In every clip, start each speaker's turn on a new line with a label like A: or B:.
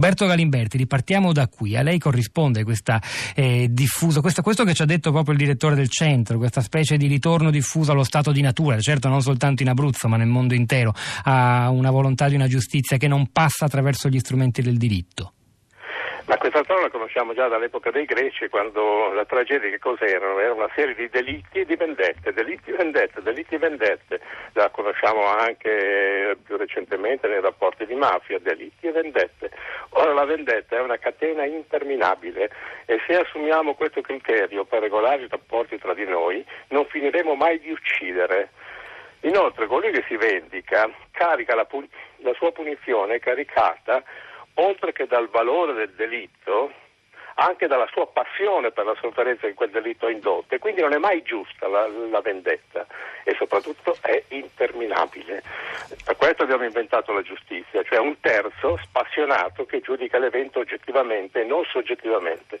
A: Roberto Galimberti, ripartiamo da qui. A lei corrisponde questa eh, diffusa, questo, questo, che ci ha detto proprio il direttore del centro, questa specie di ritorno diffuso allo stato di natura, certo non soltanto in Abruzzo ma nel mondo intero, a una volontà di una giustizia che non passa attraverso gli strumenti del diritto.
B: Ma questa storia la conosciamo già dall'epoca dei greci, quando la tragedia che cos'erano? Era una serie di delitti e di vendette, delitti e vendette, delitti e vendette. La conosciamo anche più recentemente nei rapporti di mafia, delitti e vendette. Ora la vendetta è una catena interminabile e se assumiamo questo criterio per regolare i rapporti tra di noi, non finiremo mai di uccidere. Inoltre, colui che si vendica carica la, pu- la sua punizione caricata oltre che dal valore del delitto, anche dalla sua passione per la sofferenza che quel delitto ha indotto e quindi non è mai giusta la, la, vendetta e soprattutto è interminabile. Per questo abbiamo inventato la giustizia, cioè un terzo spassionato che giudica l'evento oggettivamente e non soggettivamente.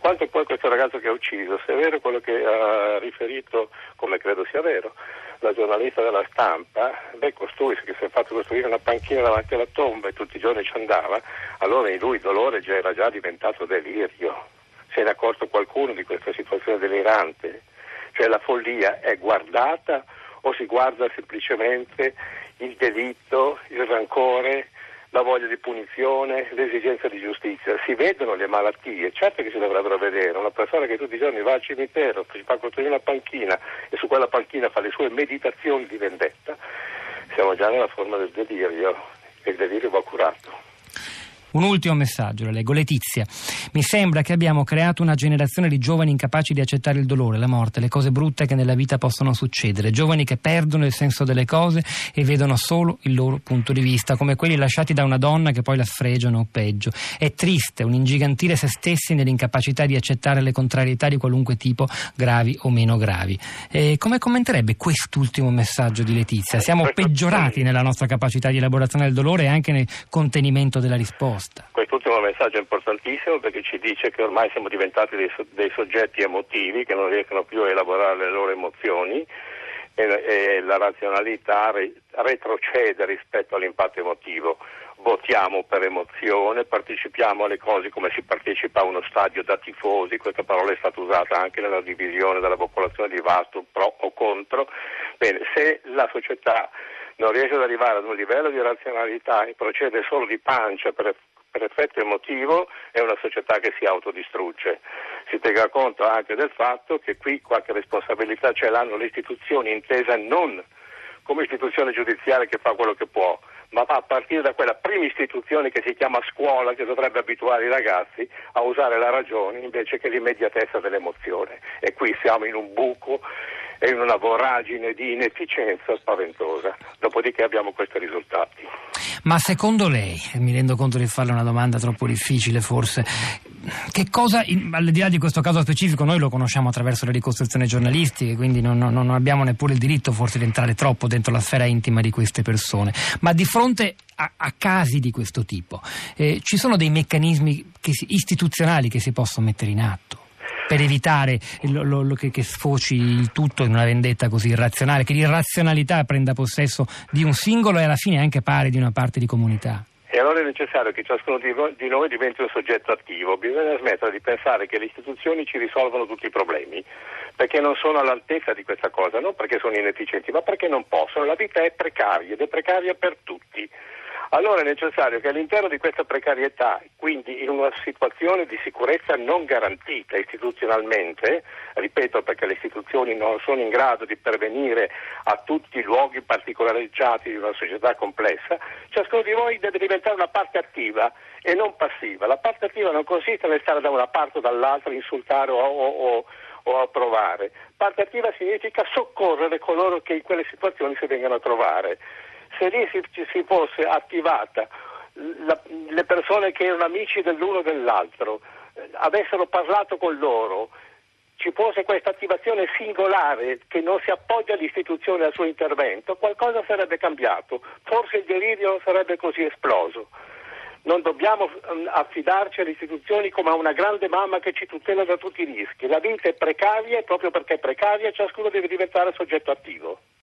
B: Quanto poi questo ragazzo che ha ucciso, se è vero quello che ha riferito, come credo sia vero, la giornalista della stampa, beh, costui che si è fatto costruire una panchina davanti alla tomba e tutti i giorni ci andava, allora in lui il dolore già era già diventato delirio. Se ne è accorto qualcuno di questa situazione delirante? Cioè la follia è guardata o si guarda semplicemente il delitto, il rancore, la voglia di punizione, l'esigenza di giustizia. Si vedono le malattie, certo che si dovrebbero vedere. Una persona che tutti i giorni va al cimitero, si fa costruire una panchina e su quella panchina fa le sue meditazioni di vendetta, siamo già nella forma del delirio e il delirio va curato.
A: Un ultimo messaggio, la leggo. Letizia, mi sembra che abbiamo creato una generazione di giovani incapaci di accettare il dolore, la morte, le cose brutte che nella vita possono succedere, giovani che perdono il senso delle cose e vedono solo il loro punto di vista, come quelli lasciati da una donna che poi la sfregiano o peggio. È triste un ingigantire se stessi nell'incapacità di accettare le contrarietà di qualunque tipo, gravi o meno gravi. E come commenterebbe quest'ultimo messaggio di Letizia? Siamo peggiorati nella nostra capacità di elaborazione del dolore e anche nel contenimento della risposta risposta.
B: Quest'ultimo messaggio è importantissimo perché ci dice che ormai siamo diventati dei, dei soggetti emotivi che non riescono più a elaborare le loro emozioni e, la razionalità re, retrocede rispetto all'impatto emotivo. Votiamo per emozione, partecipiamo alle cose come si partecipa a uno stadio da tifosi, questa parola è stata usata anche nella divisione della popolazione di Vasto, pro o contro. Bene, se la società non riesce ad arrivare ad un livello di razionalità e procede solo di pancia per per effetto emotivo è una società che si autodistrugge. Si tenga conto anche del fatto che qui qualche responsabilità ce l'hanno le istituzioni intesa non come istituzione giudiziaria che fa quello che può, ma a partire da quella prima istituzione che si chiama scuola che dovrebbe abituare i ragazzi a usare la ragione invece che l'immediatezza dell'emozione. E qui siamo in un buco e in una voragine di inefficienza spaventosa. Dopodiché abbiamo questi risultati.
A: Ma secondo lei, mi rendo conto di farle una domanda troppo difficile forse, che cosa, al di là di questo caso specifico, noi lo conosciamo attraverso le ricostruzioni giornalistiche, quindi non, non, non abbiamo neppure il diritto forse di entrare troppo dentro la sfera intima di queste persone, ma di fronte a, a casi di questo tipo eh, ci sono dei meccanismi che si, istituzionali che si possono mettere in atto? Per evitare lo, lo, lo che, che, sfoci il tutto in una vendetta così irrazionale, che l'irrazionalità prenda possesso di un singolo e alla fine anche pare di una parte di comunità.
B: E allora è necessario che ciascuno di noi diventi un soggetto attivo. Bisogna smettere di pensare che le istituzioni ci risolvono tutti i problemi, perché non sono all'altezza di questa cosa, non perché sono inefficienti, ma perché non possono. La vita è precaria ed è precaria per tutti. Allora è necessario che all'interno di questa precarietà, quindi in una situazione di sicurezza non garantita istituzionalmente, ripeto perché le istituzioni non sono in grado di pervenire a tutti i luoghi particolareggiati di una società complessa, ciascuno di voi deve diventare una parte attiva e non passiva. La parte attiva non consiste nel stare da una parte o dall'altra, insultare o, o, o o approvare. Parte attiva significa soccorrere coloro che in quelle situazioni si vengano a trovare se lì si, si fosse attivata la, le persone che erano amici dell'uno e dell'altro, eh, avessero parlato con loro, ci fosse questa attivazione singolare che non si appoggia all'istituzione al suo intervento, qualcosa sarebbe cambiato, forse il delirio sarebbe così esploso. Non dobbiamo mm, affidarci alle istituzioni come a una grande mamma che ci tutela da tutti i rischi. La vita è precaria e proprio perché è precaria ciascuno deve diventare soggetto attivo.